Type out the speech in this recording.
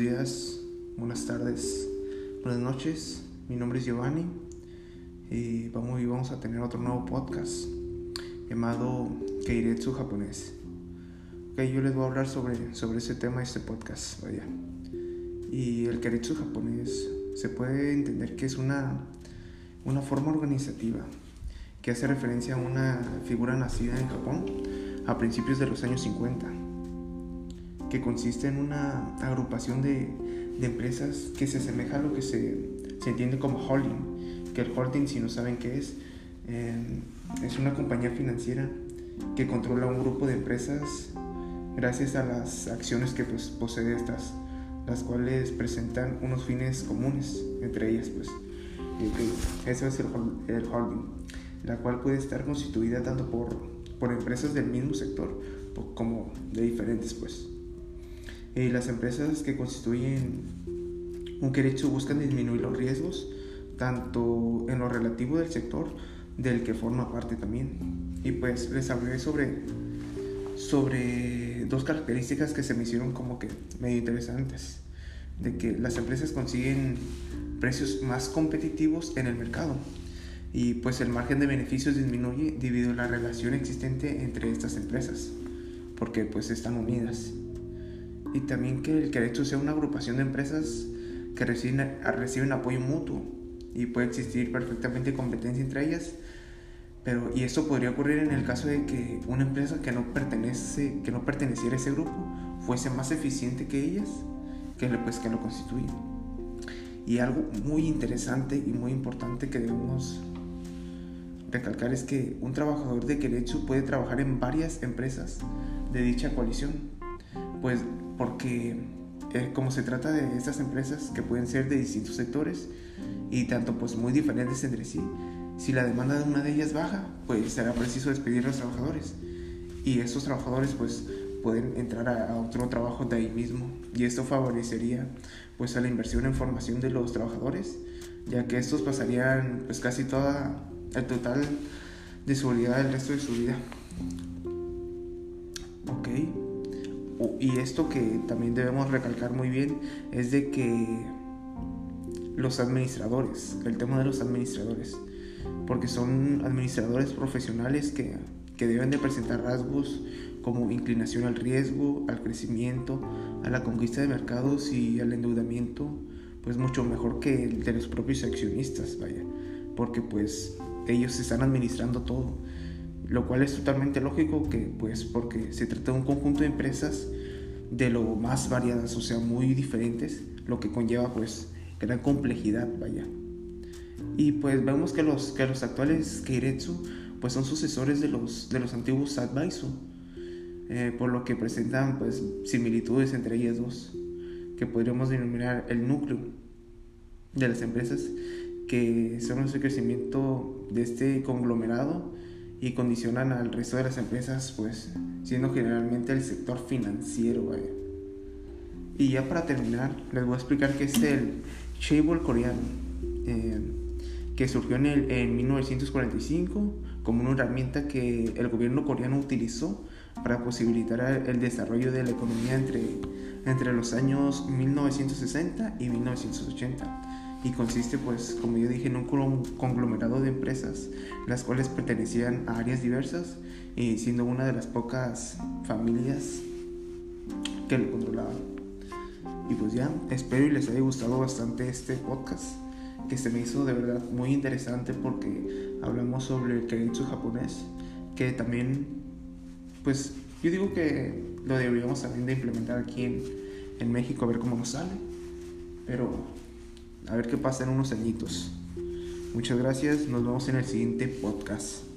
días, buenas tardes, buenas noches. Mi nombre es Giovanni y vamos, y vamos a tener otro nuevo podcast llamado Keiretsu japonés. Okay, yo les voy a hablar sobre, sobre ese tema este podcast, vaya. Y el Keiretsu japonés se puede entender que es una, una forma organizativa que hace referencia a una figura nacida en Japón a principios de los años 50 que consiste en una agrupación de, empresas que se asemeja a lo que se, entiende como holding, que el holding, si no saben qué es, em, es una compañía financiera que controla un grupo de empresas gracias a las acciones que pues, posee estas, las cuales presentan unos fines comunes entre ellas. Pues. Eso es el, el, holding, la cual puede estar constituida tanto por, por empresas del mismo sector como de diferentes. Pues. Eh, las empresas que constituyen un derecho buscan disminuir los riesgos, tanto en lo relativo del sector del que forma parte también. Y pues les hablé sobre, sobre dos características que se me hicieron como que medio interesantes. De que las empresas consiguen precios más competitivos en el mercado y pues el margen de beneficios disminuye debido a la relación existente entre estas empresas porque pues están unidas y también que el derecho sea una agrupación de empresas que reciben, reciben apoyo mutuo y puede existir perfectamente competencia entre ellas. Pero, y esto podría ocurrir en el caso de que una empresa que no, pertenece, que no perteneciera a ese grupo fuese más eficiente que ellas, que, pues, que lo constituyen. Y algo muy interesante y muy importante que debemos recalcar es que un trabajador de derecho puede trabajar en varias empresas de dicha coalición, pues porque eh, como se trata de estas empresas que pueden ser de distintos sectores y tanto pues muy diferentes entre sí, si la demanda de una de ellas baja, pues será preciso despedir a los trabajadores. Y estos trabajadores pues pueden entrar a, otro trabajo de ahí mismo. Y esto favorecería pues a la inversión en formación de los trabajadores ya que estos pasarían pues casi toda el total de su vida el resto de su vida y esto que también debemos recalcar muy bien es de que los administradores, el tema de los administradores, porque son administradores profesionales que, que deben de presentar rasgos como inclinación al riesgo, al crecimiento, a la conquista de mercados y al endeudamiento, pues mucho mejor que el de los propios accionistas, vaya, porque pues ellos están administrando todo lo cual es totalmente lógico que pues porque se trata de un conjunto de empresas de lo más variadas, o sea, muy diferentes, lo que conlleva pues gran complejidad, vaya. Y pues vemos que los, que los actuales Keiretsu pues son sucesores de los, de los antiguos Sadbaisu, eh, por lo que presentan pues similitudes entre ellas dos, que podríamos denominar el núcleo de las empresas que son el crecimiento de este conglomerado y condicionan al resto de las empresas, pues siendo generalmente el sector financiero. Vaya. Y ya para terminar, les voy a explicar qué es el Chaebol coreano, eh, que surgió en, el, en 1945 como una herramienta que el gobierno coreano utilizó para posibilitar el desarrollo de la economía entre, entre los años 1960 y 1980 y consiste pues como yo dije en un conglomerado de empresas las cuales pertenecían a áreas diversas y siendo una de las pocas familias que lo controlaban. Y pues ya espero y les haya gustado bastante este podcast que se me hizo de verdad muy interesante porque hablamos sobre el keiretsu japonés que también pues yo digo que lo deberíamos también de implementar aquí en, en México a ver cómo nos sale. Pero a ver qué pasa en unos añitos. Muchas gracias, nos vemos en el siguiente podcast.